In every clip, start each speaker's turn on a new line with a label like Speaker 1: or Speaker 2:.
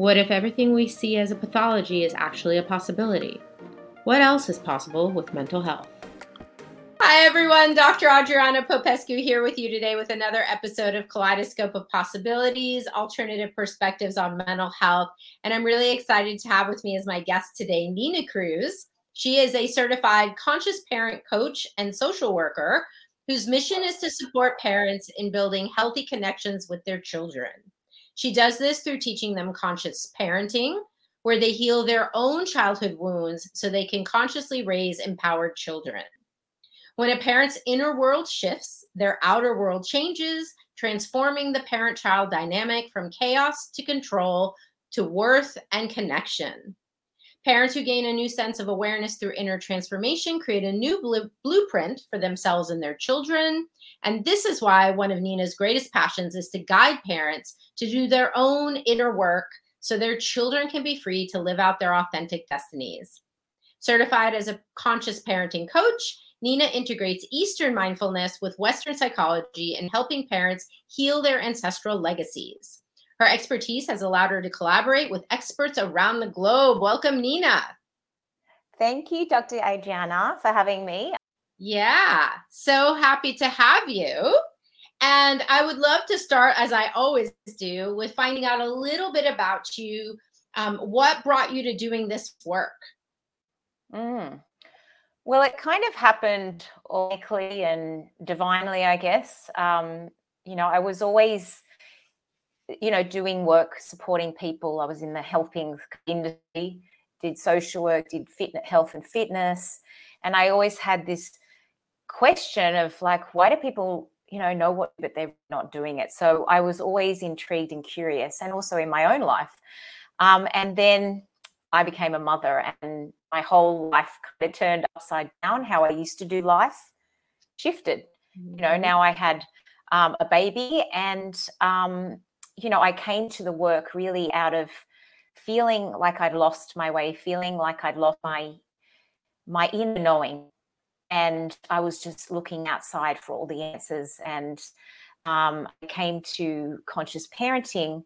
Speaker 1: What if everything we see as a pathology is actually a possibility? What else is possible with mental health? Hi, everyone. Dr. Adriana Popescu here with you today with another episode of Kaleidoscope of Possibilities Alternative Perspectives on Mental Health. And I'm really excited to have with me as my guest today Nina Cruz. She is a certified conscious parent coach and social worker whose mission is to support parents in building healthy connections with their children. She does this through teaching them conscious parenting, where they heal their own childhood wounds so they can consciously raise empowered children. When a parent's inner world shifts, their outer world changes, transforming the parent child dynamic from chaos to control to worth and connection. Parents who gain a new sense of awareness through inner transformation create a new bl- blueprint for themselves and their children. And this is why one of Nina's greatest passions is to guide parents to do their own inner work so their children can be free to live out their authentic destinies. Certified as a conscious parenting coach, Nina integrates Eastern mindfulness with Western psychology in helping parents heal their ancestral legacies. Her expertise has allowed her to collaborate with experts around the globe. Welcome, Nina.
Speaker 2: Thank you, Dr. Adriana, for having me.
Speaker 1: Yeah, so happy to have you. And I would love to start, as I always do, with finding out a little bit about you. Um, what brought you to doing this work?
Speaker 2: Mm. Well, it kind of happened organically and divinely, I guess. Um, you know, I was always, you know, doing work supporting people. I was in the helping industry, did social work, did fitness, health and fitness, and I always had this question of like, why do people, you know, know what, but they're not doing it? So I was always intrigued and curious, and also in my own life. Um, and then I became a mother, and my whole life kind of turned upside down. How I used to do life shifted. You know, mm-hmm. now I had um, a baby, and um, you know, I came to the work really out of feeling like I'd lost my way, feeling like I'd lost my my inner knowing and I was just looking outside for all the answers. And um, I came to conscious parenting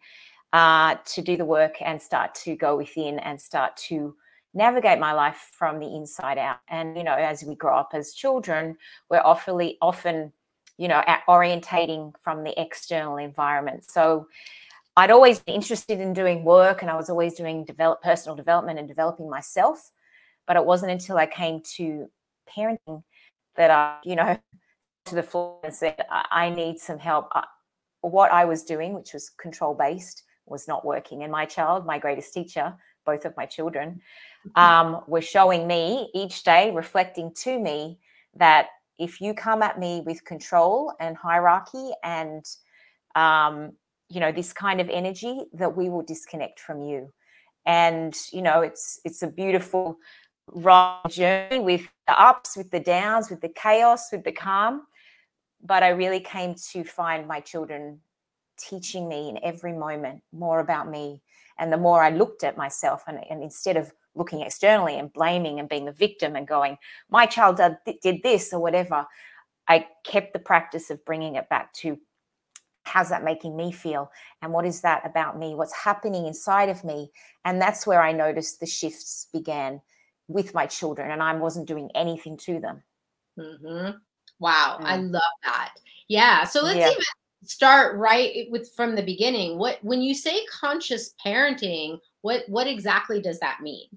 Speaker 2: uh, to do the work and start to go within and start to navigate my life from the inside out. And you know, as we grow up as children, we're awfully often, you know, orientating from the external environment. So I'd always been interested in doing work, and I was always doing develop personal development and developing myself. But it wasn't until I came to parenting that I, you know, to the floor and said, I, I need some help. I, what I was doing, which was control based, was not working. And my child, my greatest teacher, both of my children, mm-hmm. um, were showing me each day, reflecting to me that if you come at me with control and hierarchy and um, you know this kind of energy, that we will disconnect from you. And you know, it's it's a beautiful ride journey with the ups, with the downs, with the chaos, with the calm. But I really came to find my children teaching me in every moment more about me. And the more I looked at myself, and, and instead of looking externally and blaming and being the victim and going, my child did, did this or whatever, I kept the practice of bringing it back to how's that making me feel and what is that about me what's happening inside of me and that's where i noticed the shifts began with my children and I wasn't doing anything to them.
Speaker 1: Mm-hmm. Wow, mm. I love that. Yeah. So let's yeah. even start right with from the beginning. What when you say conscious parenting, what what exactly does that mean?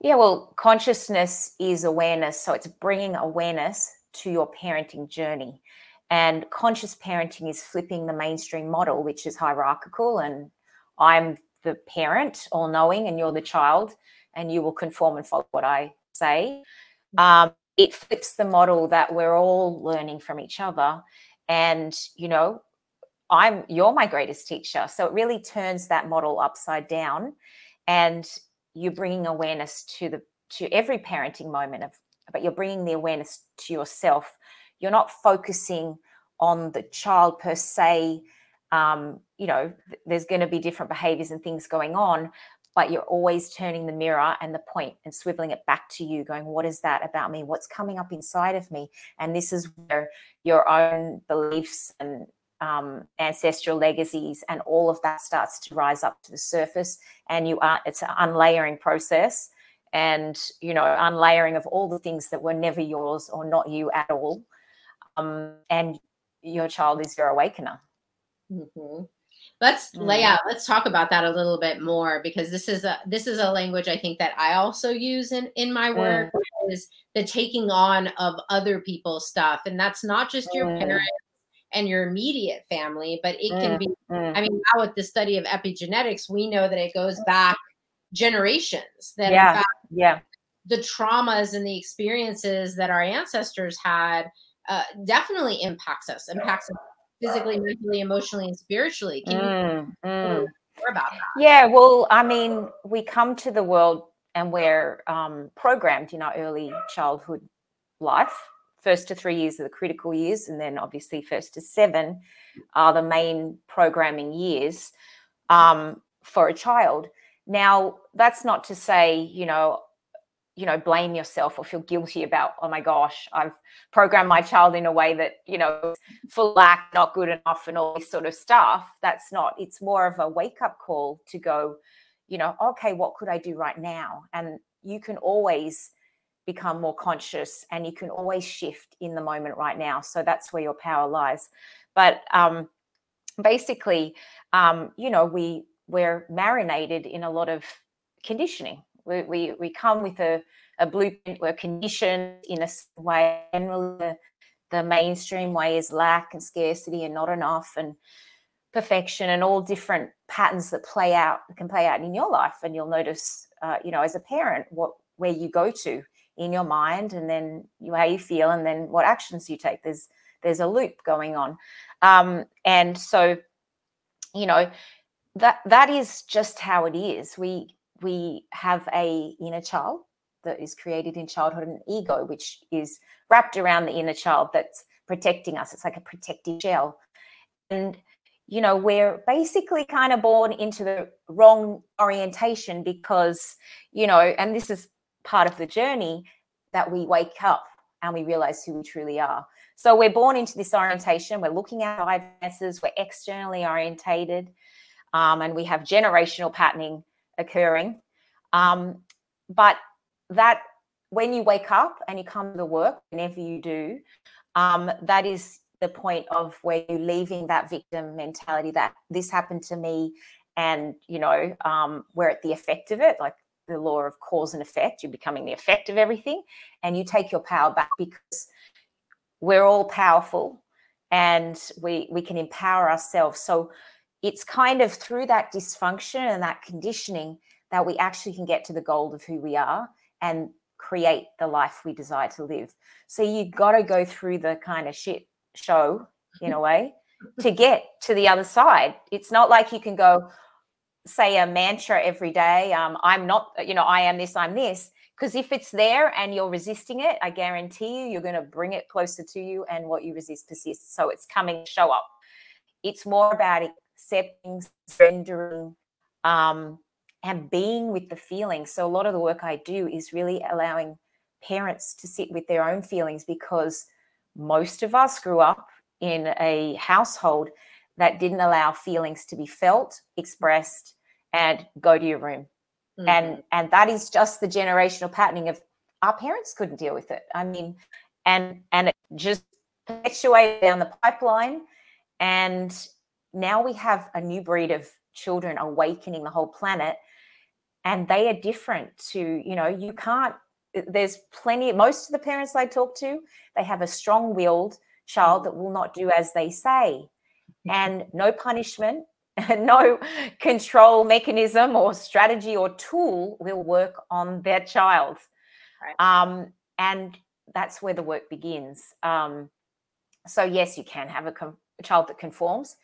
Speaker 2: Yeah, well, consciousness is awareness, so it's bringing awareness to your parenting journey. And conscious parenting is flipping the mainstream model, which is hierarchical and I'm the parent, all knowing, and you're the child and you will conform and follow what I say. Mm. Um, it flips the model that we're all learning from each other. And, you know, I'm you're my greatest teacher. So it really turns that model upside down. And, you're bringing awareness to the to every parenting moment of but you're bringing the awareness to yourself. You're not focusing on the child per se um, you know there's going to be different behaviors and things going on but you're always turning the mirror and the point and swiveling it back to you going what is that about me? What's coming up inside of me? And this is where your own beliefs and um, ancestral legacies and all of that starts to rise up to the surface and you are it's an unlayering process and you know unlayering of all the things that were never yours or not you at all um, and your child is your awakener
Speaker 1: mm-hmm. let's mm. lay out let's talk about that a little bit more because this is a this is a language i think that i also use in in my work mm. is the taking on of other people's stuff and that's not just your mm. parents and your immediate family, but it can be. I mean, now with the study of epigenetics, we know that it goes back generations. That
Speaker 2: yeah, fact, yeah,
Speaker 1: the traumas and the experiences that our ancestors had uh, definitely impacts us, impacts us physically, mentally, emotionally, and spiritually. Can mm, you mm. more about that?
Speaker 2: Yeah, well, I mean, we come to the world and we're um, programmed in our early childhood life first to three years are the critical years, and then obviously first to seven are the main programming years um, for a child. Now, that's not to say, you know, you know, blame yourself or feel guilty about, oh my gosh, I've programmed my child in a way that, you know, full lack, not good enough, and all this sort of stuff. That's not, it's more of a wake up call to go, you know, okay, what could I do right now? And you can always become more conscious and you can always shift in the moment right now. So that's where your power lies. But um, basically um, you know we we're marinated in a lot of conditioning. We we, we come with a, a blueprint we're conditioned in a way. Generally the, the mainstream way is lack and scarcity and not enough and perfection and all different patterns that play out can play out in your life. And you'll notice uh, you know as a parent what where you go to in your mind and then how you feel and then what actions you take. There's there's a loop going on. Um, and so you know that that is just how it is. We we have a inner child that is created in childhood an ego which is wrapped around the inner child that's protecting us. It's like a protective shell and you know we're basically kind of born into the wrong orientation because you know and this is part of the journey that we wake up and we realize who we truly are. So we're born into this orientation. We're looking at our advances. We're externally orientated, um, and we have generational patterning occurring. Um, but that when you wake up and you come to work, whenever you do, um, that is the point of where you're leaving that victim mentality that this happened to me, and you know um, we're at the effect of it. Like the law of cause and effect. You're becoming the effect of everything, and you take your power back because we're all powerful and we we can empower ourselves. So it's kind of through that dysfunction and that conditioning that we actually can get to the goal of who we are and create the life we desire to live. So you've got to go through the kind of shit show in a way to get to the other side. It's not like you can go, say a mantra every day um, i'm not you know i am this i'm this because if it's there and you're resisting it i guarantee you you're going to bring it closer to you and what you resist persists. So it's coming show up. It's more about accepting surrendering um, and being with the feelings. So a lot of the work i do is really allowing parents to sit with their own feelings because most of us grew up in a household that didn't allow feelings to be felt expressed and go to your room. Mm-hmm. And and that is just the generational patterning of our parents couldn't deal with it. I mean, and and it just perpetuated down the pipeline. And now we have a new breed of children awakening the whole planet. And they are different to, you know, you can't, there's plenty, most of the parents I talk to, they have a strong willed child that will not do as they say. And no punishment, and no control mechanism or strategy or tool will work on their child. Right. Um, and that's where the work begins. Um, so, yes, you can have a, com- a child that conforms,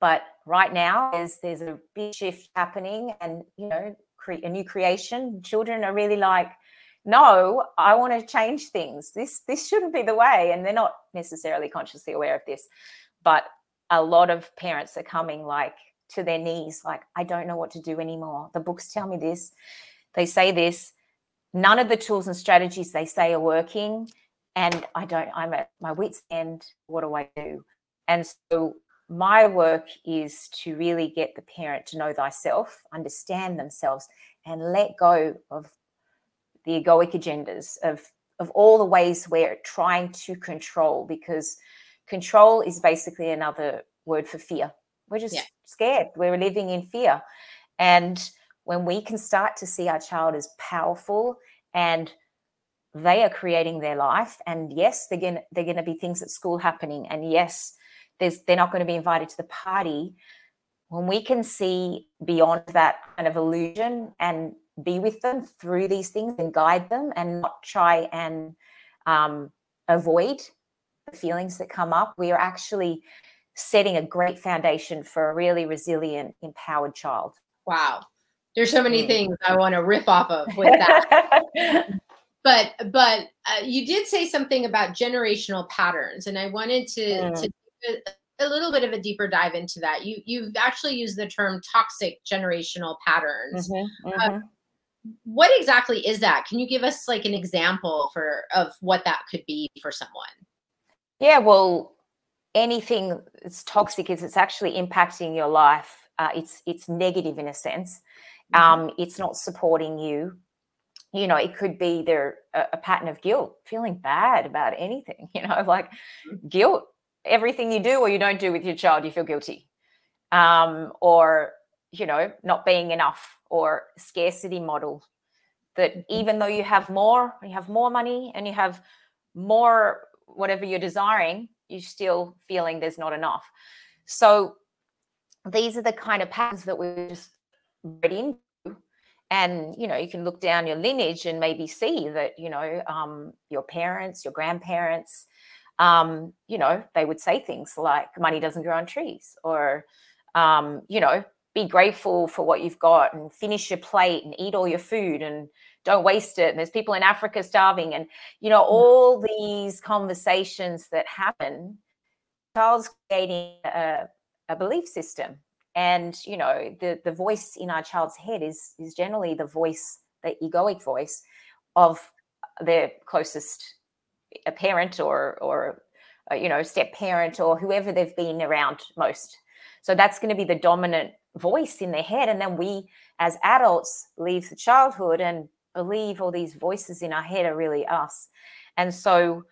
Speaker 2: but right now there's there's a big shift happening and you know cre- a new creation children are really like no i want to change things this this shouldn't be the way and they're not necessarily consciously aware of this but a lot of parents are coming like to their knees like i don't know what to do anymore. The books tell me this. They say this. None of the tools and strategies they say are working and i don't i'm at my wits end. What do i do? And so my work is to really get the parent to know thyself understand themselves and let go of the egoic agendas of of all the ways we're trying to control because control is basically another word for fear. We're just yeah. scared. We're living in fear. And when we can start to see our child as powerful and they are creating their life and yes they're going to they're going to be things at school happening and yes there's they're not going to be invited to the party when we can see beyond that kind of illusion and be with them through these things and guide them and not try and um, avoid feelings that come up we are actually setting a great foundation for a really resilient empowered child
Speaker 1: wow there's so many mm. things I want to riff off of with that. but but uh, you did say something about generational patterns, and I wanted to mm. to a, a little bit of a deeper dive into that. You you've actually used the term toxic generational patterns. Mm-hmm, uh, mm-hmm. Uh, what exactly is that? Can you give us like an example for of what that could be for someone?
Speaker 2: Yeah, well, anything that's toxic is it's actually impacting your life. Uh, it's it's negative in a sense. Mm-hmm. um, it's not supporting you you know it could be there a, a, pattern of guilt feeling bad about anything you know like mm-hmm. guilt everything you do or you don't do with your child you feel guilty um, or you know not being enough or scarcity model that mm-hmm. even though you have more you have more money and you have more whatever you're desiring you're still feeling there's not enough. So these are the kind of patterns that we're just read into. And you know you can look down your lineage and maybe see that you know um, your parents your grandparents um, you know they would say things like money doesn't grow on trees or um, you know be grateful for what you've got and finish your plate and eat all your food and don't waste it and there's people in africa starving and you know all these conversations that happen child's creating a, a belief system. And you know the the voice in our child's head is is generally the voice the egoic voice of their closest a parent or or uh, you know step parent or whoever they've been around most. So that's going to be the dominant voice in their head and then we as adults leave the childhood and believe all these voices in our head are really us. And so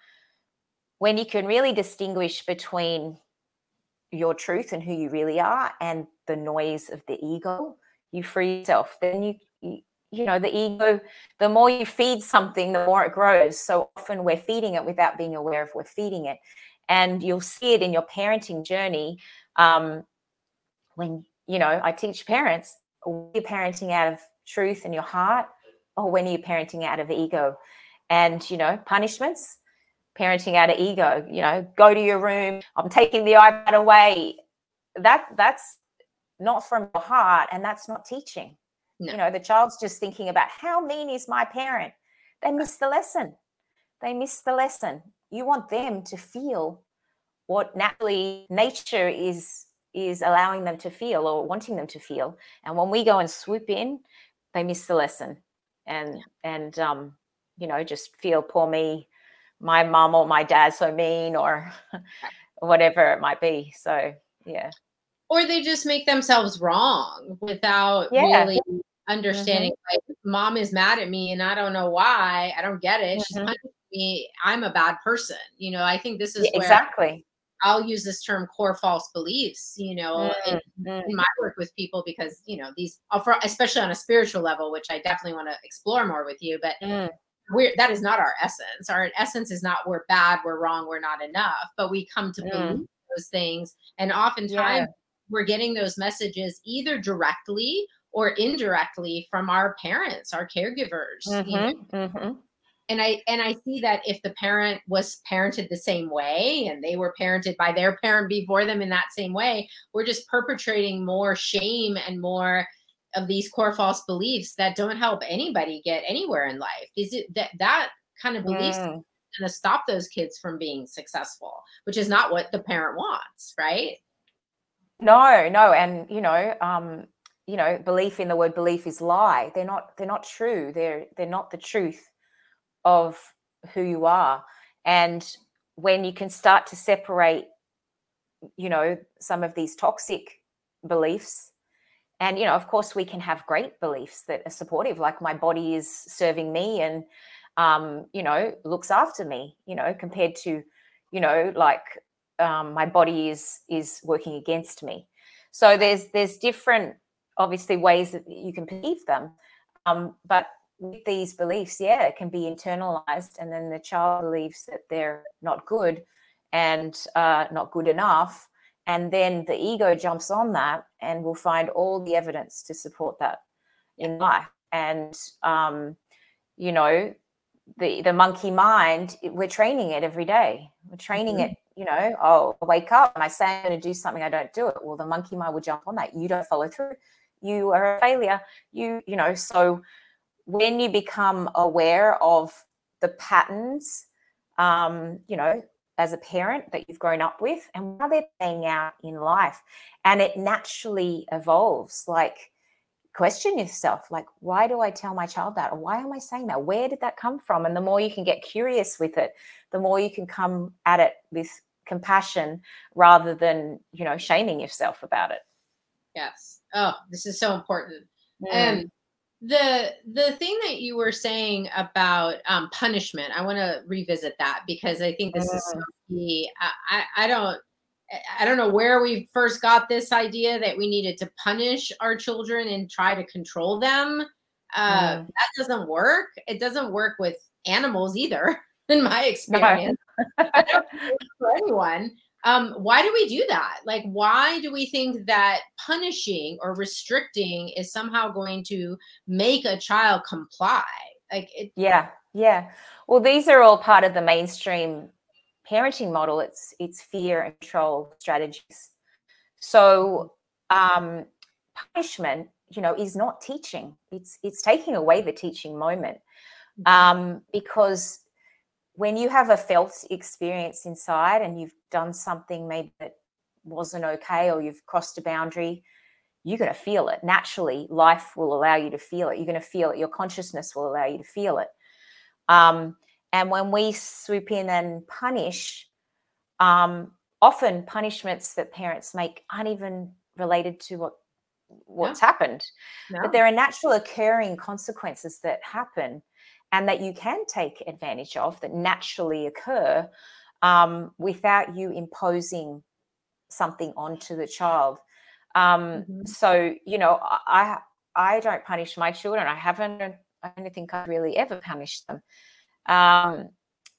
Speaker 2: when you can really distinguish between your truth and who you really are and the noise of the ego you free yourself. Then you, you you know the ego the more you feed something the more it grows. So often we're feeding it without being aware of we're feeding it. And you'll see it in your parenting journey um, when you know i teach parents you're parenting out of truth and your heart or when are you parenting out of ego? And you know punishments parenting out of ego you know go to your room i'm taking the ipad away. That that's not from your heart and that's not teaching. No. you know the child's just thinking about how mean is my parent? They miss the lesson. They miss the lesson. You want them to feel what naturally nature is is allowing them to feel or wanting them to feel. And when we go and swoop in they miss the lesson and and um you know just feel poor me my mom or my dad so mean or whatever it might be. So yeah.
Speaker 1: Or they just make themselves wrong without yeah. really understanding mm-hmm. like mom is mad at me and I don't know why. I don't get it. Mm-hmm. She's me. I'm a bad person. You know, I think this is
Speaker 2: yeah, exactly.
Speaker 1: I'll use this term core false beliefs, you know, mm-hmm. in, in, my work with people because, you know, these, especially on a spiritual level, which I definitely want to explore more with you. But mm we're that is not our essence. Our essence is not we're bad, we're wrong, we're not enough. But we come to mm. believe those things, and oftentimes yeah. we're getting those messages either directly or indirectly from our parents, our caregivers.
Speaker 2: Mm-hmm, you know? mm-hmm.
Speaker 1: And i and i see that if the parent was parented the same way and they were parented by their parent before them in that same way we're just perpetrating more shame and more of these core false beliefs that don't help anybody get anywhere in life. Is it that that kind of beliefs mm. going to stop those kids from being successful which is not what the parent wants right?
Speaker 2: No no and you know um you know belief in the word belief is lie. They're not they're not true. They're they're not the truth of who you are and when you can start to separate you know some of these toxic beliefs and you know of course we can have great beliefs that are supportive like my body is serving me and um you know looks after me you know compared to you know like um, my body is is working against me so there's there's different obviously ways that you can perceive them. Um, but with these beliefs, yeah, it can be internalized, and then the child believes that they're not good and uh, not good enough. And then the ego jumps on that and will find all the evidence to support that in life. And, um, you know, the, the monkey mind, we're training it every day. We're training mm-hmm. it you know, oh, I wake up and I say I'm going to do something, I don't do it. Well, the monkey mind will jump on that. You don't follow through you are a failure you you know so when you become aware of the patterns um, you know as a parent that you've grown up with and how they're playing out in life and it naturally evolves. Like question yourself like why do i tell my child that? Or why am i saying that? Where did that come from? And the more you can get curious with it the more you can come at it with compassion rather than you know shaming yourself about it.
Speaker 1: Yes. Oh, this is so important. And um, the the thing that you were saying about um, punishment, I want to revisit that because I think this is so key. I, I don't I don't know where we first got this idea that we needed to punish our children and try to control them. Uh, mm. That doesn't work. It doesn't work with animals either, in my experience. for anyone. Um, why do we do that? Like, why do we think that punishing or restricting is somehow going to make a child comply? Like, it,
Speaker 2: yeah, yeah. Well, these are all part of the mainstream parenting model. It's it's fear and control strategies. So, um, punishment, you know, is not teaching. It's it's taking away the teaching moment, mm-hmm. um, because when you have a felt experience inside and you've done something maybe that wasn't okay or you've crossed a boundary, you're going to feel it. Naturally, life will allow you to feel it. You're going to feel it. Your consciousness will allow you to feel it. Um, and when we swoop in and punish, um, often punishments that parents make aren't even related to what what's no. happened, no. but there are natural occurring consequences that happen and that you can take advantage of that naturally occur um, without you imposing something onto the child. Um, mm-hmm. So you know, I I don't punish my children. I haven't. I don't think I really ever punished them. Um,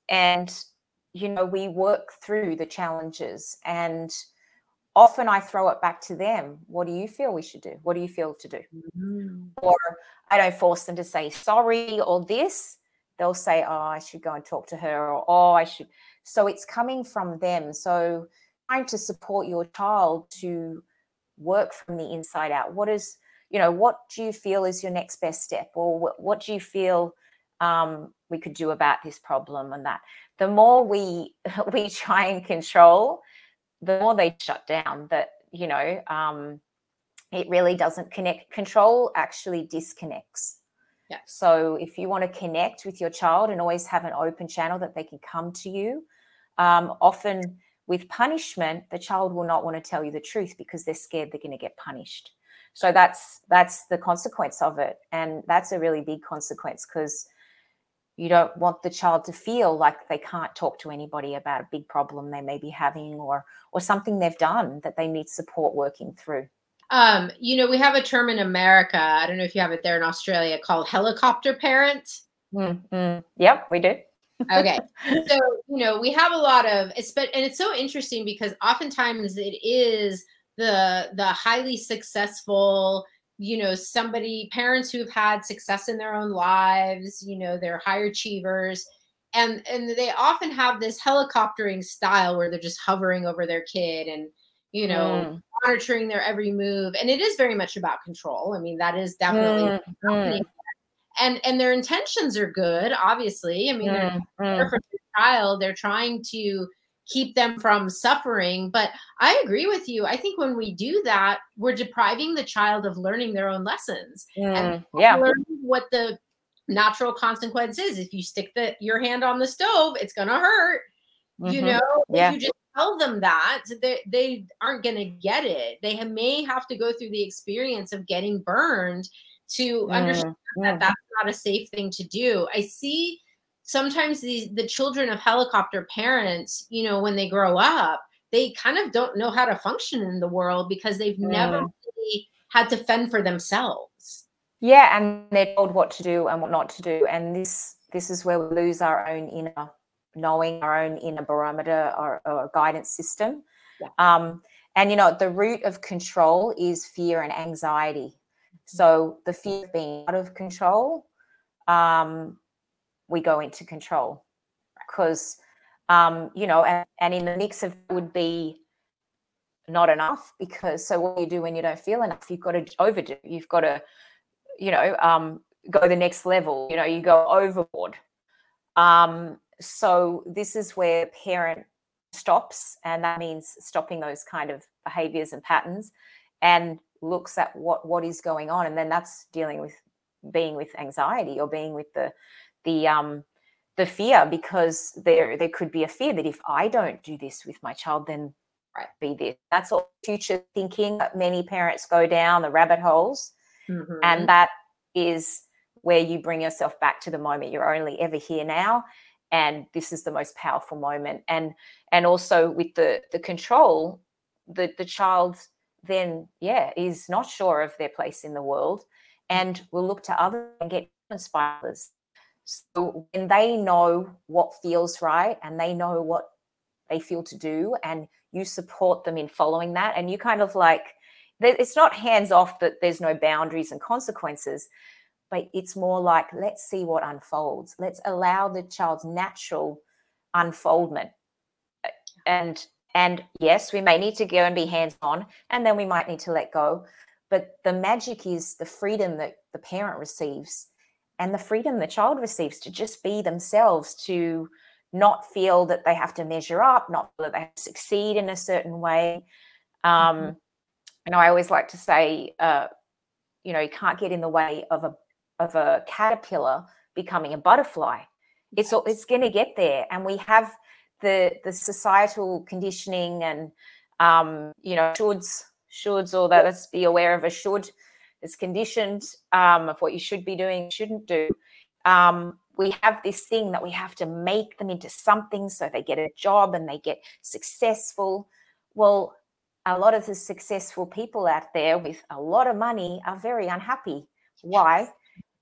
Speaker 2: and you know, we work through the challenges and often I throw it back to them. What do you feel we should do? What do you feel to do? Mm-hmm. Or I don't force them to say sorry or this. They'll say, oh, I should go and talk to her, or oh, I should. So it's coming from them. So trying to support your child to work from the inside out. What is, you know, what do you feel is your next best step? Or what, what do you feel um, we could do about this problem and that? The more we we try and control, the more they shut down that you know um, it really doesn't connect control actually disconnects yeah. so if you want to connect with your child and always have an open channel that they can come to you um, often with punishment the child will not want to tell you the truth because they're scared they're going to get punished. So that's that's the consequence of it. And that's a really big consequence because you don't want the child to feel like they can't talk to anybody about a big problem they may be having or or something they've done that they need support working through.
Speaker 1: Um, you know we have a term in america i don't know if you have it there in australia called helicopter parent.
Speaker 2: Mm-hmm. yep we do
Speaker 1: okay so you know we have a lot of it's but and it's so interesting because oftentimes it is the the highly successful you know somebody parents who've had success in their own lives you know they're high achievers and and they often have this helicoptering style where they're just hovering over their kid and you know mm. monitoring their every move and it is very much about control i mean that is definitely mm. And and their intentions are good obviously i mean mm. they're for the child they're trying to keep them from suffering. But I agree with you. I think when we do that, we're depriving the child of learning their own lessons mm, and yeah. learning what the natural consequence is. If you stick the your hand on the stove, it's gonna hurt. Mm-hmm. You know, yeah. you just tell them that they, they aren't gonna get it. They may have to go through the experience of getting burned to mm, understand mm. that that's not a safe thing to do. I see sometimes these the children of helicopter parents, you know, when they grow up, they kind of don't know how to function in the world because they've mm. never really had to fend for themselves.
Speaker 2: Yeah, and they're told what to do and what not to do. And this this is where we lose our own inner knowing, our own inner barometer or, or guidance system. Yeah. Um, and you know, the root of control is fear and anxiety. So the fear of being out of control, um, we go into control. Because um, you know and, and in the mix of would be not enough because so what do you do when you don't feel enough? You've got to overdo you've got to you know um, go the next level you know you go overboard. Um, so this is where parent stops and that means stopping those kind of behaviors and patterns. And looks at what what is going on and then that's dealing with being with anxiety or being with the the um the fear because there there could be a fear that if I don't do this with my child, then right be this. That's all future thinking. Many parents go down the rabbit holes, mm-hmm. and that is where you bring yourself back to the moment. You're only ever here now, and this is the most powerful moment. And and also with the the control, the the child then yeah is not sure of their place in the world, and will look to others and get inspired so when they know what feels right and they know what they feel to do, and you support them in following that, and you kind of like, it's not hands off that there's no boundaries and consequences, but it's more like, let's see what unfolds. Let's allow the child's natural unfoldment. And and yes, we may need to go and be hands on, and then we might need to let go. But the magic is the freedom that the parent receives and the freedom the child receives to just be themselves, to not feel that they have to measure up, not that they have to succeed in a certain way. Um, mm-hmm. You know, I always like to say, uh, you know, you can't get in the way of a of a caterpillar becoming a butterfly. It's it's going to get there, and we have the the societal conditioning and um, you know shoulds shoulds or that let's be aware of a should is conditioned um, of what you should be doing, shouldn't do. Um, we have this thing that we have to make them into something so they get a job and they get successful. Well, a lot of the successful people out there with a lot of money are very unhappy. Why?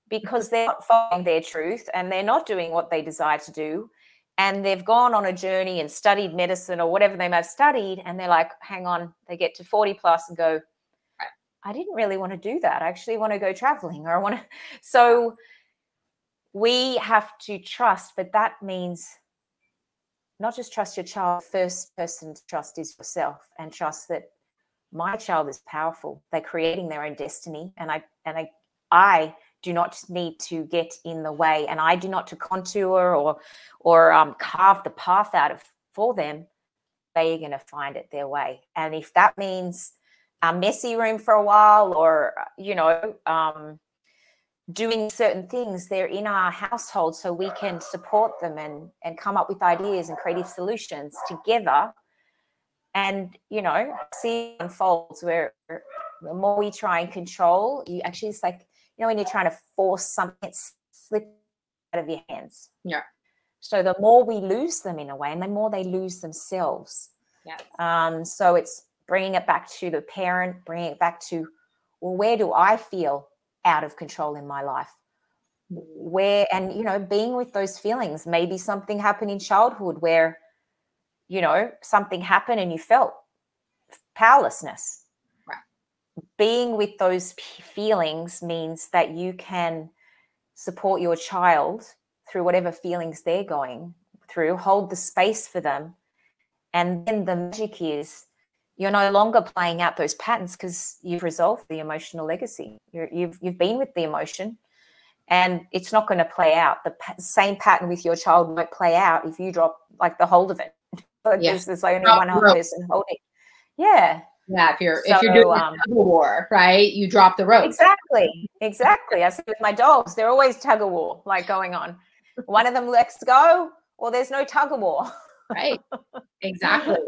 Speaker 2: Because they're not following their truth and they're not doing what they desire to do. And they've gone on a journey and studied medicine or whatever they may have studied. And they're like, hang on, they get to 40 plus and go, I didn't really want to do that. I actually want to go traveling or I want to. So we have to trust, but that means not just trust your child. First person to trust is yourself and trust that my child is powerful. They're creating their own destiny. And I, and I, I do not need to get in the way and I do not to contour or, or um, carve the path out of for them. They are going to find it their way. And if that means a messy room for a while or you know um, doing certain things they're in our household so we can support them and and come up with ideas and creative solutions together and you know see unfolds where the more we try and control you actually it's like you know when you're trying to force something it's slip out of your hands.
Speaker 1: Yeah.
Speaker 2: So the more we lose them in a way and the more they lose themselves.
Speaker 1: Yeah.
Speaker 2: Um so it's bringing it back to the parent, bringing it back to, well, where do I feel out of control in my life? Where, and, you know, being with those feelings, maybe something happened in childhood where, you know, something happened and you felt powerlessness. Being with those feelings means that you can support your child through whatever feelings they're going through, hold the space for them. And then the magic is you're no longer playing out those patterns because you've resolved the emotional legacy. you have you've, you've been with the emotion and it's not going to play out. The pa- same pattern with your child won't play out if you drop like the hold of it. Because there's only drop one other person holding. Yeah.
Speaker 1: Yeah, if you're so, if you're doing um, tug of war, right? You drop the rope.
Speaker 2: Exactly, exactly. I see with my dogs, they're always tug of war, like going on. One of them lets go, or there's no tug of war.
Speaker 1: right. Exactly.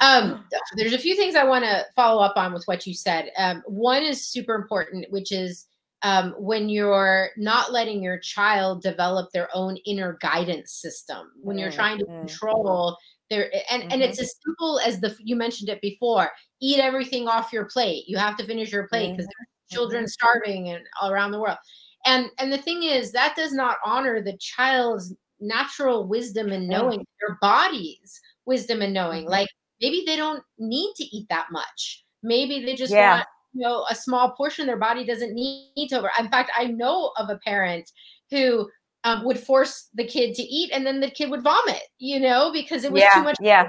Speaker 1: Um, there's a few things I want to follow up on with what you said. Um, one is super important, which is um, when you're not letting your child develop their own inner guidance system, when you're trying to mm-hmm. control their and, mm-hmm. and it's mm-hmm. as simple as the you mentioned it before eat everything off your plate you have to finish your plate because mm-hmm. there's children mm-hmm. starving and all around the world and and the thing is that does not honor the child's natural wisdom and knowing yeah. their body's wisdom and knowing mm-hmm. like maybe they don't need to eat that much maybe they just yeah. want you know a small portion their body doesn't need to over in fact i know of a parent who um, would force the kid to eat and then the kid would vomit you know because it was
Speaker 2: yeah,
Speaker 1: too much
Speaker 2: yeah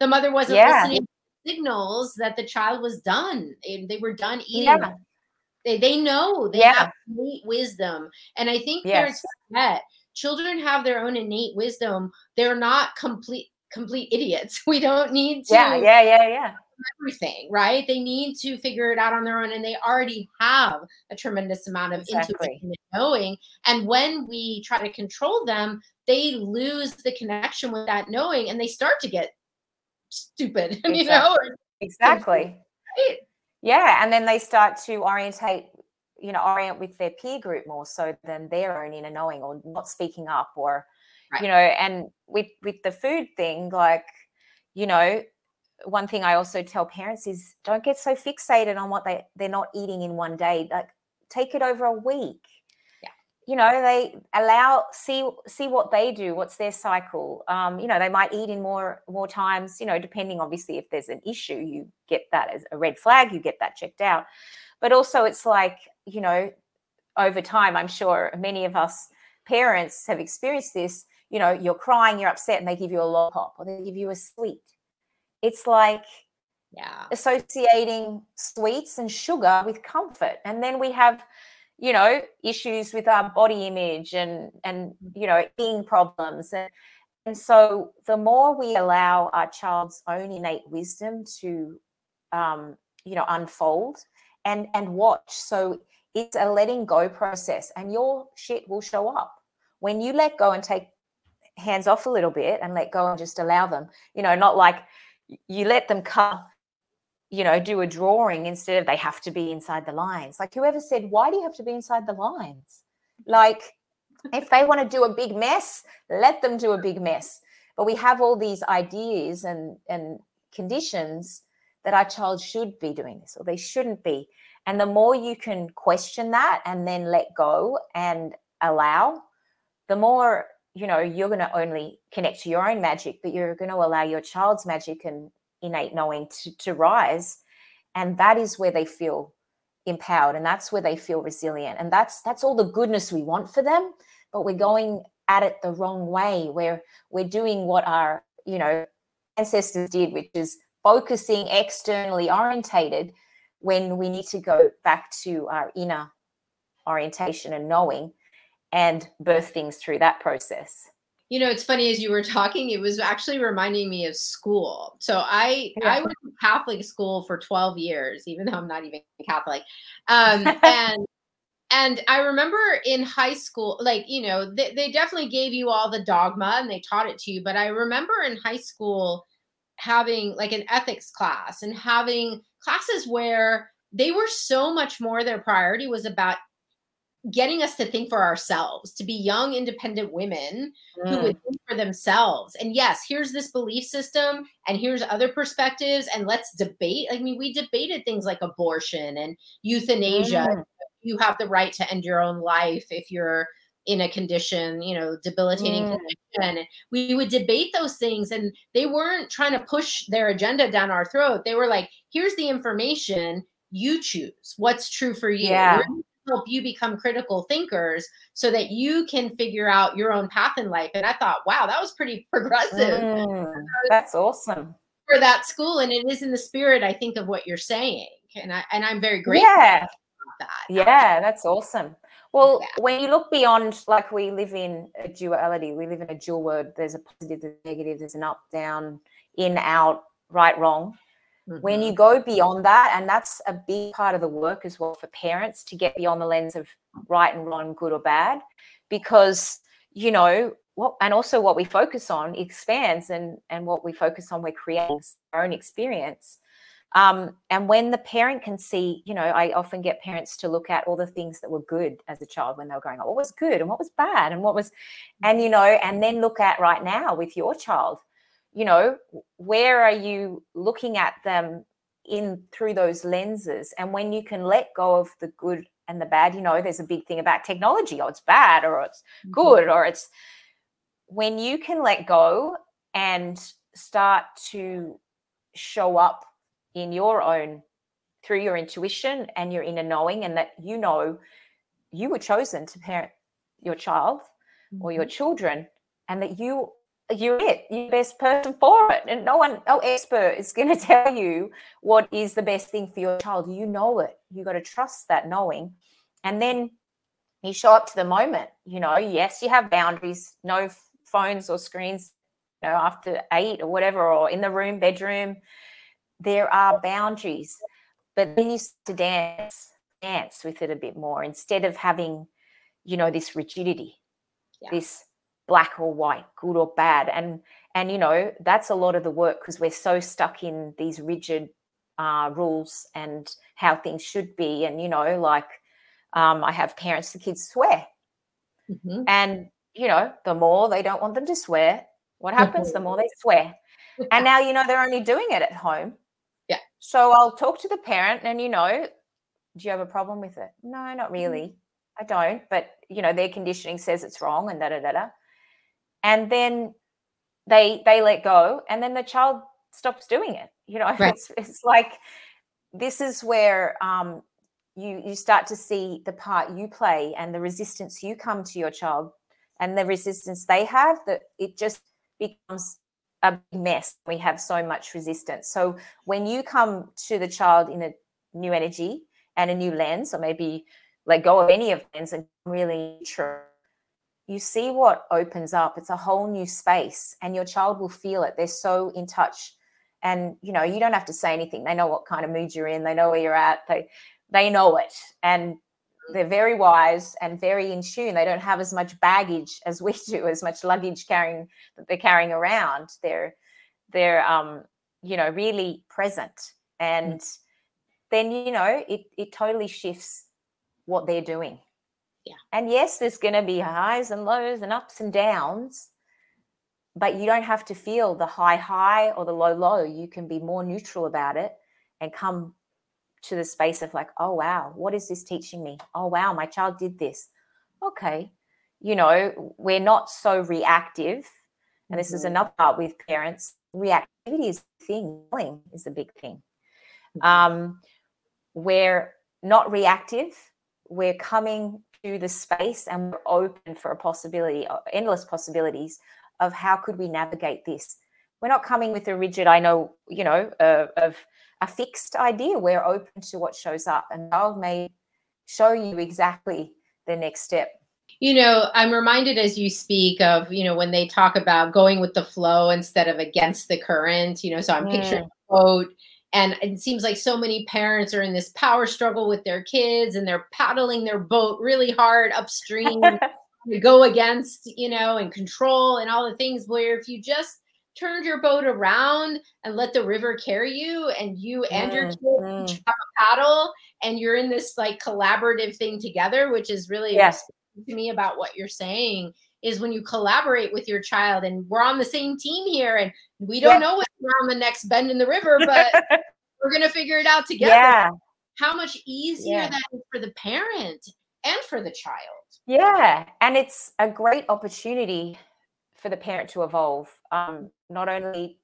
Speaker 1: the mother wasn't yeah. listening signals that the child was done they were done eating yeah. they, they know they yeah. have innate wisdom and i think yes. parents forget children have their own innate wisdom they're not complete complete idiots we don't need to
Speaker 2: yeah yeah yeah yeah
Speaker 1: everything, right? They need to figure it out on their own, and they already have a tremendous amount of exactly. intuition and knowing. And when we try to control them, they lose the connection with that knowing, and they start to get stupid. Exactly. You know,
Speaker 2: exactly. Right? Yeah, and then they start to orientate you know orient with their peer group more so than their own inner knowing or not speaking up or right. you know and with with the food thing like you know one thing I also tell parents is don't get so fixated on what they they're not eating in one day. Like take it over a week. Yeah. You know, they allow see see what they do. What's their cycle? Um, you know, they might eat in more more times. You know, depending obviously if there's an issue, you get that as a red flag. You get that checked out. But also, it's like you know, over time, I'm sure many of us parents have experienced this. You know, you're crying, you're upset, and they give you a lollipop or they give you a sweet it's like
Speaker 1: yeah.
Speaker 2: associating sweets and sugar with comfort. And then we have you know issues with our body image and and you know eating problems. And and so the more we allow our child's own innate wisdom to um, you know unfold and and watch. So it's a letting go process and your shit will show up. When you let go and take hands off a little bit and let go and just allow them you know not like you let them cut you know do a drawing instead of they have to be inside the lines. Like whoever said why do you have to be inside the lines? Like if they want to do a big mess let them do a big mess. But we have all these ideas and and conditions that our child should be doing this or they shouldn't be. And the more you can question that and then let go and allow the more you know you're going to only connect to your own magic but you're going to allow your child's magic and innate knowing to, to rise. And that is where they feel empowered and that's where they feel resilient. And that's that's all the goodness we want for them but we're going at it the wrong way where we're doing what our you know ancestors did which is focusing externally orientated when we need to go back to our inner orientation and knowing and birth things through that process.
Speaker 1: You know, it's funny as you were talking, it was actually reminding me of school. So I yeah. I went to Catholic school for 12 years, even though I'm not even Catholic. Um, and and I remember in high school, like, you know, they, they definitely gave you all the dogma and they taught it to you. But I remember in high school having like an ethics class and having classes where they were so much more their priority was about getting us to think for ourselves, to be young, independent women mm. who would think for themselves. And yes, here's this belief system, and here's other perspectives, and let's debate. I mean, we debated things like abortion and euthanasia. Mm. You have the right to end your own life if you're in a condition, you know, debilitating mm. condition. We would debate those things, and they weren't trying to push their agenda down our throat. They were like, here's the information you choose what's true for you.
Speaker 2: Yeah.
Speaker 1: Help you become critical thinkers so that you can figure out your own path in life. And I thought, wow, that was pretty progressive.
Speaker 2: Mm, that's awesome.
Speaker 1: For that school. And it is in the spirit, I think, of what you're saying. And I and I'm very grateful
Speaker 2: Yeah.
Speaker 1: that.
Speaker 2: Yeah, that's awesome. Well,
Speaker 1: Yeah.
Speaker 2: when you look beyond, like we live in a duality, we live in a dual world. There's a positive, there's a negative, there's an up, down, in, out, right, wrong. When
Speaker 1: Mhm.
Speaker 2: you go beyond that, and that's a big part of the work as well for parents to get beyond the lens of right and wrong, good or bad, because you know what, and also what we focus on expands, and and what we focus on, we're creating our own experience. Um, and when the parent can see, you know, I often get parents to look at all the things that were good as a child when they were growing up. What was good and what was bad and what was, and you know, and then look at right now with your child, you know, where are you looking at them in through those lenses? And when you can let go of the good and the bad, you know, there's a big thing about technology. Oh, it's bad or it's mm-hmm. good or it's when you can let go and start to show up in your own through your intuition and your inner knowing and that you know you were chosen to parent your child or your mm-hmm. children and that you you're it. You're the best person for it. And no one no expert is going to tell you what is the best thing for your child. You know it. You got to trust that knowing. And then you show up to the moment you know. Yes you have boundaries. No phones or screens you know after eight or whatever or in the room bedroom. There are boundaries. But then you start to dance dance with it a bit more instead of having you know this rigidity
Speaker 1: Yeah.
Speaker 2: this black or white good or bad and and you know that's a lot of the work because we're so stuck in these rigid uh, rules and how things should be and you know like um, i have parents the kids swear.
Speaker 1: Mhm.
Speaker 2: and you know the more they don't want them to swear what happens? The more they swear. And now you know they're only doing it at home.
Speaker 1: Yeah.
Speaker 2: so i'll talk to the parent and you know do you have a problem with it? No not really. I don't but you know their conditioning says it's wrong and da da da da and then they they let go and then the child stops doing it. You know
Speaker 1: Right.
Speaker 2: it's, it's like this is where um you you start to see the part you play and the resistance you come to your child and the resistance they have that it just becomes a mess. We have so much resistance. So when you come to the child in a new energy and a new lens or maybe let go of any of lens and really true you see what opens up it's a whole new space and your child will feel it they're so in touch. And you know you don't have to say anything they know what kind of mood you're in they know where you're at they they know it. And they're very wise and very in tune they don't have as much baggage as we do as much luggage carrying that they're carrying around. They're they're um you know really present. And then you know it it totally shifts what they're doing
Speaker 1: Yeah.
Speaker 2: and yes there's going to be highs and lows and ups and downs but you don't have to feel the high high or the low low you can be more neutral about it and come to the space of like oh wow what is this teaching me oh wow my child did this okay you know we're not so reactive and this is
Speaker 1: Mhm.
Speaker 2: another part with parents reactivity is the thing Yelling is the big thing
Speaker 1: Mhm.
Speaker 2: um we're not reactive we're coming to the space and we're open for a possibility uh, endless possibilities of how could we navigate this. We're not coming with a rigid i know you know uh, of a fixed idea. We're open to what shows up and child may show you exactly the next step.
Speaker 1: You know, I'm reminded as you speak of, you know, when they talk about going with the flow instead of against the current, you know, so I'm picturing a boat and it seems like so many parents are in this power struggle with their kids and they're paddling their boat really hard upstream to go against, you know, and control and all the things where if you just turned your boat around and let the river carry you and you and your
Speaker 2: Mm,
Speaker 1: kid
Speaker 2: mm.
Speaker 1: each have a paddle and you're in this like collaborative thing together, which is really
Speaker 2: Yes.
Speaker 1: to me about what you're saying is when you collaborate with your child and we're on the same team here and we don't
Speaker 2: Yeah.
Speaker 1: know what's around the next bend in the river, but we're gonna figure it out together.
Speaker 2: yeah
Speaker 1: How much easier
Speaker 2: Yeah.
Speaker 1: that is for the parent and for the child.
Speaker 2: Yeah, and it's a great opportunity for the parent to evolve. Um, not only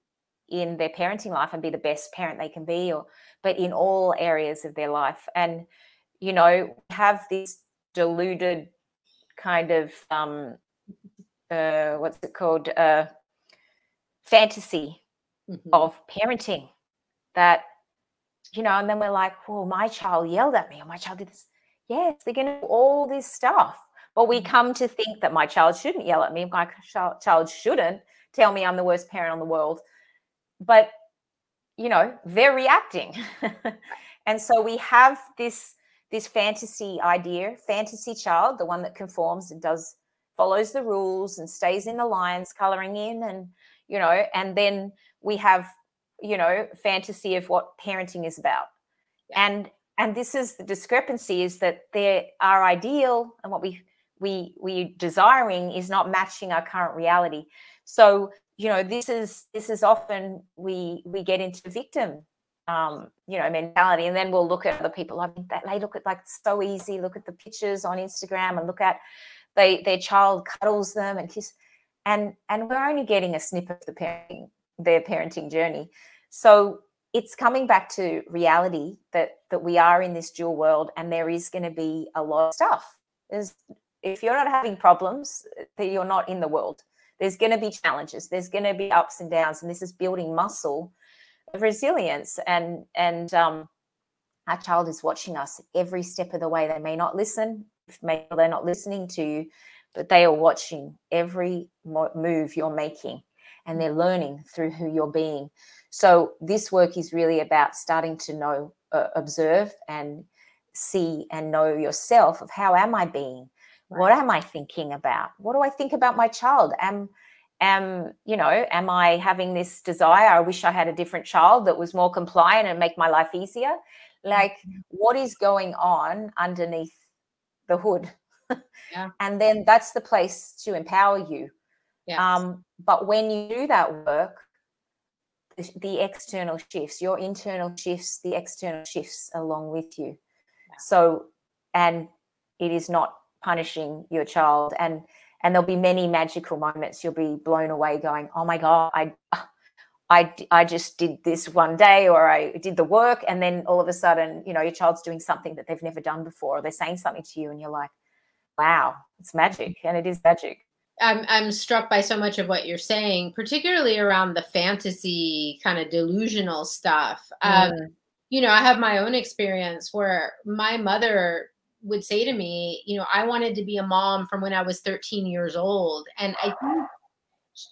Speaker 2: in their parenting life and be the best parent they can be or but in all areas of their life and you know have this deluded kind of um uh what's it called? Uh fantasy mm-hmm. of parenting that you know and then we're like well my child yelled at me or my child did this. Yes they're going to do all this stuff. But we mm-hmm. come to think that my child shouldn't yell at me. My child shouldn't tell me i'm the worst parent in the world. But you know they're reacting. And so we have this this fantasy idea fantasy child the one that conforms and does follows the rules and stays in the lines coloring in and you know and then we have you know fantasy of what parenting is about. And and this is the discrepancy is that there our ideal and what we we we desiring is not matching our current reality. So you know this is this is often we we get into victim um, you know mentality and then we'll look at other people. I mean that they look at like so easy. Look at the pictures on instagram and look at they their child cuddles them and kiss and and we're only getting a snip of the parenting their parenting journey. So it's coming back to reality that that we are in this dual world and there is going to be a lot of stuff. There's, if you're not having problems that you're not in the world. There's going to be challenges. There's going to be ups and downs and this is building muscle of resilience. And and um, our child is watching us every step of the way. They may not listen maybe they're not listening to you but they are watching every move you're making and they're learning through who you're being so this work is really about starting to know uh, observe and see and know yourself of how am i being Right. What am I thinking about? What do I think about my child? Am am you know am i having this desire i wish i had a different child that was more compliant and make my life easier like mm-hmm. what is going on underneath the hood yeah. and then that's the place to empower you yes. um, but when you do that work the, the, external shifts your internal shifts the external shifts along with you yeah. so and it is not punishing your child and and there'll be many magical moments you'll be blown away going oh my god i I, I just did this one day or I did the work and then all of a sudden, you know, your child's doing something that they've never done before or they're saying something to you and you're like, wow, it's magic. And it is magic.
Speaker 1: I'm, I'm struck by so much of what you're saying, particularly around the fantasy kind of delusional stuff. Um, mm. Um, you know, I have my own experience where my mother would say to me, you know, I wanted to be a mom from when I was 13 years old. And I think,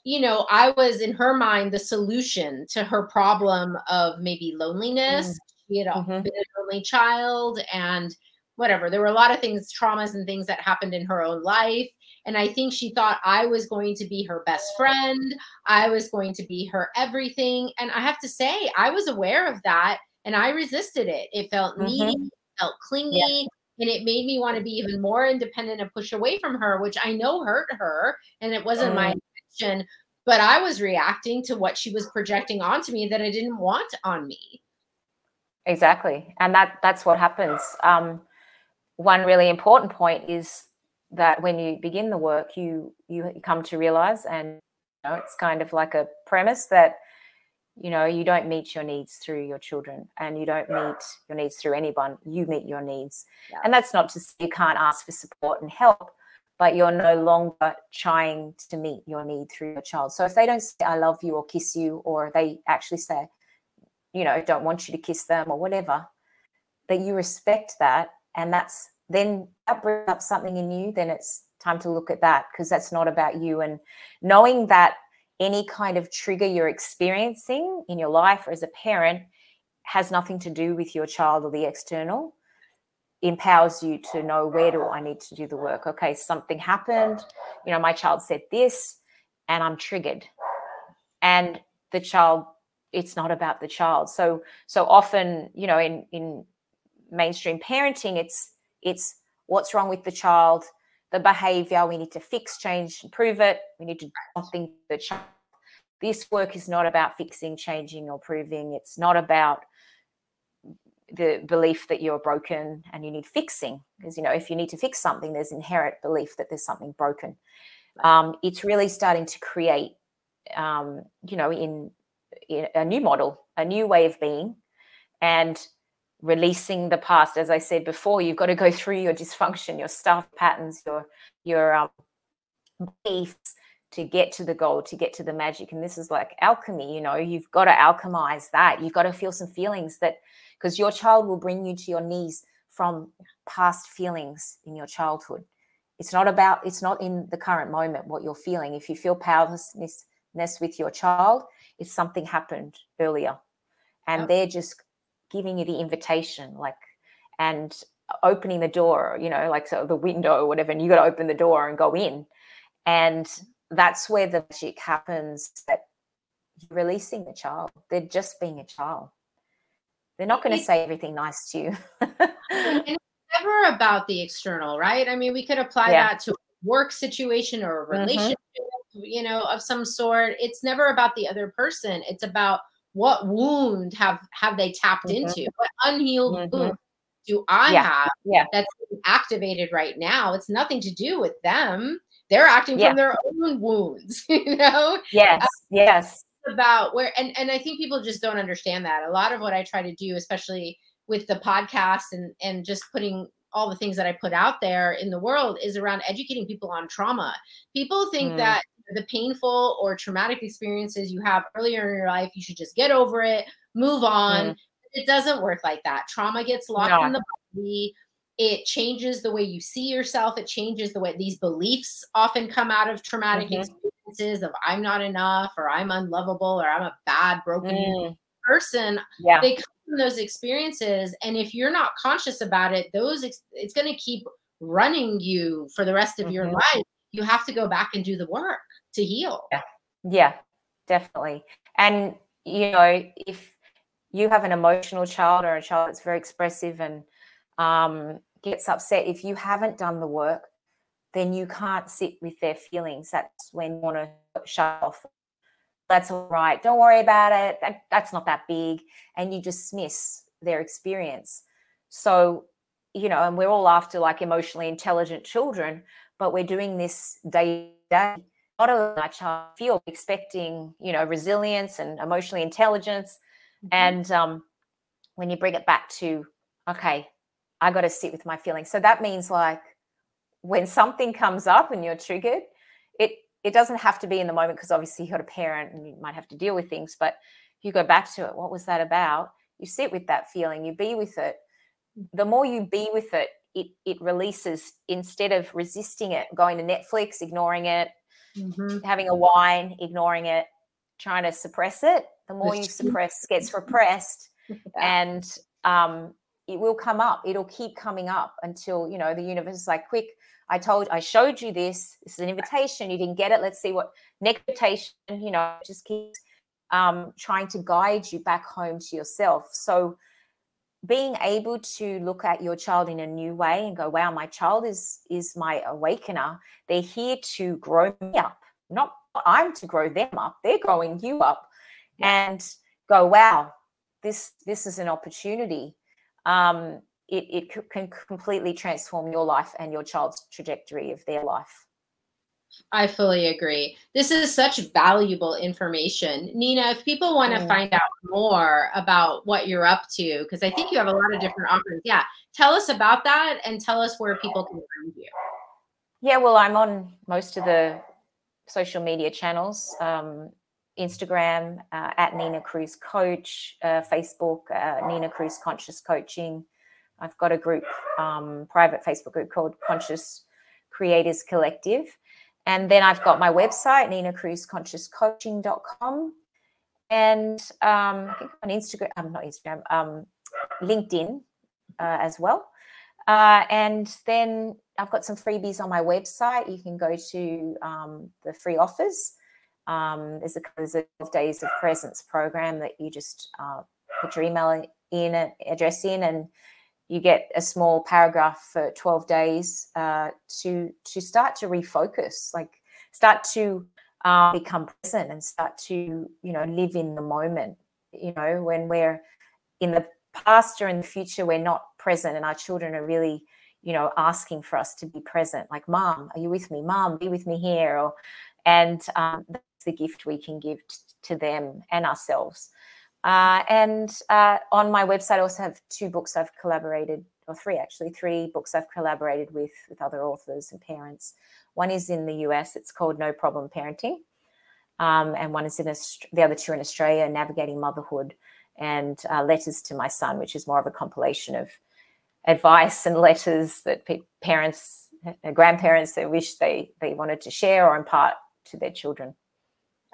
Speaker 1: you know, I was in her mind the solution to her problem of maybe loneliness. Mm. She had mm-hmm. been an only child and whatever. There were a lot of things, traumas and things that happened in her own life. And I think she thought I was going to be her best friend. I was going to be her everything. And I have to say, I was aware of that and I resisted it. It felt mm-hmm. needy, felt clingy. Yeah and it made me want to be even more independent and push away from her which i know hurt her and it wasn't my but i was reacting to what she was projecting onto me that i didn't want on me.
Speaker 2: Exactly. And that that's what happens. Um, one really important point is that when you begin the work you you come to realize and you know, it's kind of like a premise that you know you don't meet your needs through your children and you don't meet your needs through anyone. You meet your needs. Yeah. and that's not to say you can't ask for support and help but you're no longer trying to meet your need through your child. So if they don't say i love you or kiss you or they actually say you know don't want you to kiss them or whatever that you respect that and that's then that brings up something in you then it's time to look at that because that's not about you. And knowing that any kind of trigger you're experiencing in your life or as a parent has nothing to do with your child or the external empowers you to know where do i need to do the work okay something happened you know my child said this and i'm triggered and the child it's not about the child so so often you know in in mainstream parenting it's it's what's wrong with the child the behavior. We need to fix, change, improve it. We need to do something the child. This work is not about fixing, changing, or proving. It's not about the belief that you're broken and you need fixing. Because you know, if you need to fix something, there's inherent belief that there's something broken. Um, it's really starting to create, um, you know, in a new model, a new way of being, and releasing the past. As I said before, you've got to go through your dysfunction, your stuff patterns, your your um, beliefs to get to the goal, to get to the magic. And this is like alchemy, you know, you've got to alchemize that. You've got to feel some feelings that because your child will bring you to your knees from past feelings in your childhood. It's not about, it's not in the current moment what you're feeling. If you feel powerlessness with your child, it's something happened earlier. And yep. they're just giving you the invitation, like, and opening the door, you know, like so the window or whatever, and you got to open the door and go in. And that's where the magic happens that you're releasing the child. They're just being a child. They're not going to say everything nice to you.
Speaker 1: it's never about the external, right? I mean, we could apply yeah. that to a work situation or a mm-hmm. relationship, mm-hmm. you know, of some sort. It's never about the other person. It's about what wound have have they tapped mm-hmm. into? What unhealed mm-hmm. wound do I yeah. have yeah. that's activated right now? It's nothing to do with them they're acting yeah. from their own wounds you know
Speaker 2: yes uh, yes
Speaker 1: about where and and i think people just don't understand that a lot of what i try to do especially with the podcast and and just putting all the things that i put out there in the world is around educating people on trauma people think mm. that the painful or traumatic experiences you have earlier in your life you should just get over it move on mm. it doesn't work like that trauma gets locked no. in the body it changes the way you see yourself it changes the way these beliefs often come out of traumatic mm-hmm. experiences of i'm not enough or i'm unlovable or i'm a bad broken mm. person yeah. they come from those experiences and if you're not conscious about it those ex- it's going to keep running you for the rest of mm-hmm. your life you have to go back and do the work to heal
Speaker 2: yeah yeah definitely and you know if you have an emotional child or a child that's very expressive and um, gets upset, if you haven't done the work, then you can't sit with their feelings. That's when you want to shut off. That's all right. Don't worry about it. That, that's not that big. And you dismiss their experience. So, you know, and we're all after like emotionally intelligent children, but we're doing this day to day. Not only my child feel expecting, you know, resilience and emotionally intelligence. Mm-hmm. And um, when you bring it back to, okay, I got to sit with my feelings. So that means like when something comes up and you're triggered, it it doesn't have to be in the moment because obviously you got a parent and you might have to deal with things, but you go back to it. What was that about? You sit with that feeling, you be with it. The more you be with it, it it releases instead of resisting it, going to Netflix, ignoring it, mm-hmm. having a wine, ignoring it, trying to suppress it. The more you suppress, gets repressed, and um, it will come up it'll keep coming up until you know the universe is like quick i told i showed you this this is an invitation you didn't get it let's see what next invitation you know just keeps um, trying to guide you back home to yourself. So being able to look at your child in a new way and go wow my child is is my awakener they're here to grow me up not i'm to grow them up they're growing you up and go wow this this is an opportunity um, it, it can completely transform your life and your child's trajectory of their life.
Speaker 1: I fully agree. This is such valuable information. Nina, if people want to mm. find out more about what you're up to, because I think you have a lot of different offerings. Yeah. Tell us about that and tell us where people can find you.
Speaker 2: Yeah, well, I'm on most of the social media channels. Um, Instagram uh, at Nina Cruz Coach, uh, Facebook uh, Nina Cruz Conscious Coaching. I've got a group, um, private Facebook group called Conscious Creators Collective. And then I've got my website, Nina Cruz ninacruzconsciouscoaching.com. And um, I think on Instagram, I'm um, not Instagram, um, LinkedIn uh, as well. Uh, and then I've got some freebies on my website. You can go to um, the free offers um, there's a there's a days of presence program that you just uh, put your email in, address in, and you get a small paragraph for 12 days uh, to to start to refocus, like start to uh, become present and start to you know live in the moment. You know when we're in the past or in the future, we're not present, and our children are really you know asking for us to be present like mom are you with me mom be with me here or and um, the gift we can give t- to them and ourselves. Uh, and uh, on my website, I also have two books I've collaborated, or three actually, three books I've collaborated with with other authors and parents. One is in the US. It's called No Problem Parenting, um, and one is in Aust- the other two in Australia, Navigating Motherhood and uh, Letters to My Son, which is more of a compilation of advice and letters that pe- parents, uh, grandparents, that wish they they wanted to share or impart to their children.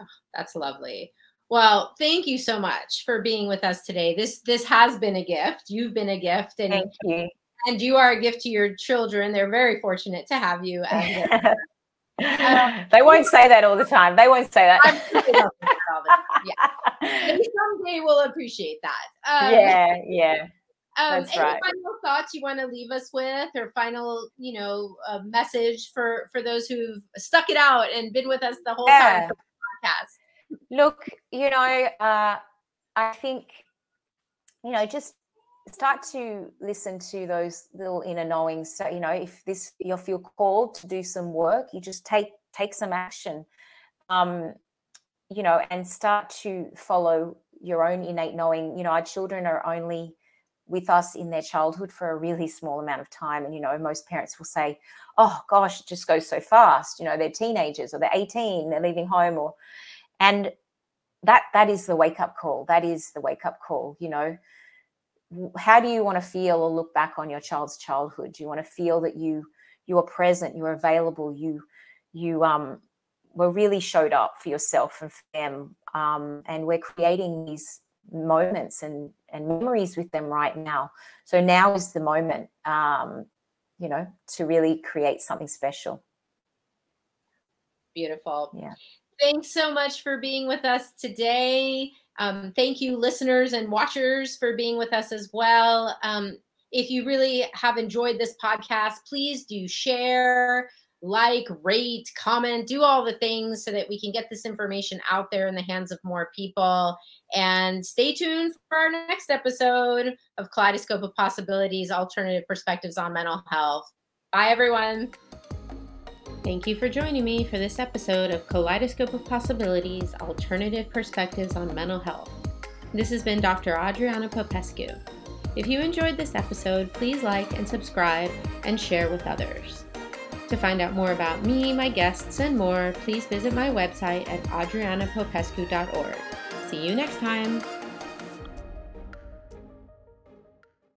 Speaker 1: Oh, that's lovely. Well, thank you so much for being with us today. This this has been a gift. You've been a gift,
Speaker 2: and thank you.
Speaker 1: And you are a gift to your children. They're very fortunate to have you. As
Speaker 2: um, they won't say that all the time. They won't say that.
Speaker 1: yeah. Maybe someday we'll appreciate that.
Speaker 2: Um, yeah, yeah.
Speaker 1: Um, any right. final thoughts you want to leave us with, or final, you know, message for for those who've stuck it out and been with us the whole yeah. time podcast?
Speaker 2: Look, you know, uh, I think, you know, just start to listen to those little inner knowings. So, you know, if this you feel called to do some work, you just take take some action. Um, you know, and start to follow your own innate knowing. You know, our children are only with us in their childhood for a really small amount of time. And, you know, most parents will say, oh gosh, it just goes so fast. You know, they're teenagers or they're 18, they're leaving home or, and that, that is the wake up call. That is the wake up call. You know, how do you want to feel or look back on your child's childhood? Do you want to feel that you, you are present, you're available, you, you, um, were really showed up for yourself and for them. Um, and we're creating these moments and and memories with them right now. So now is the moment um you know to really create something special.
Speaker 1: Beautiful.
Speaker 2: Yeah.
Speaker 1: Thanks so much for being with us today. Um, thank you listeners and watchers for being with us as well. Um, if you really have enjoyed this podcast please do share like, rate, comment, do all the things so that we can get this information out there in the hands of more people. And stay tuned for our next episode of Kaleidoscope of Possibilities Alternative Perspectives on Mental Health. Bye, everyone. Thank you for joining me for this episode of Kaleidoscope of Possibilities Alternative Perspectives on Mental Health. This has been Dr. Adriana Popescu. If you enjoyed this episode, please like and subscribe and share with others. To find out more about me, my guests, and more, please visit my website at adrianapopescu.org. See you next time.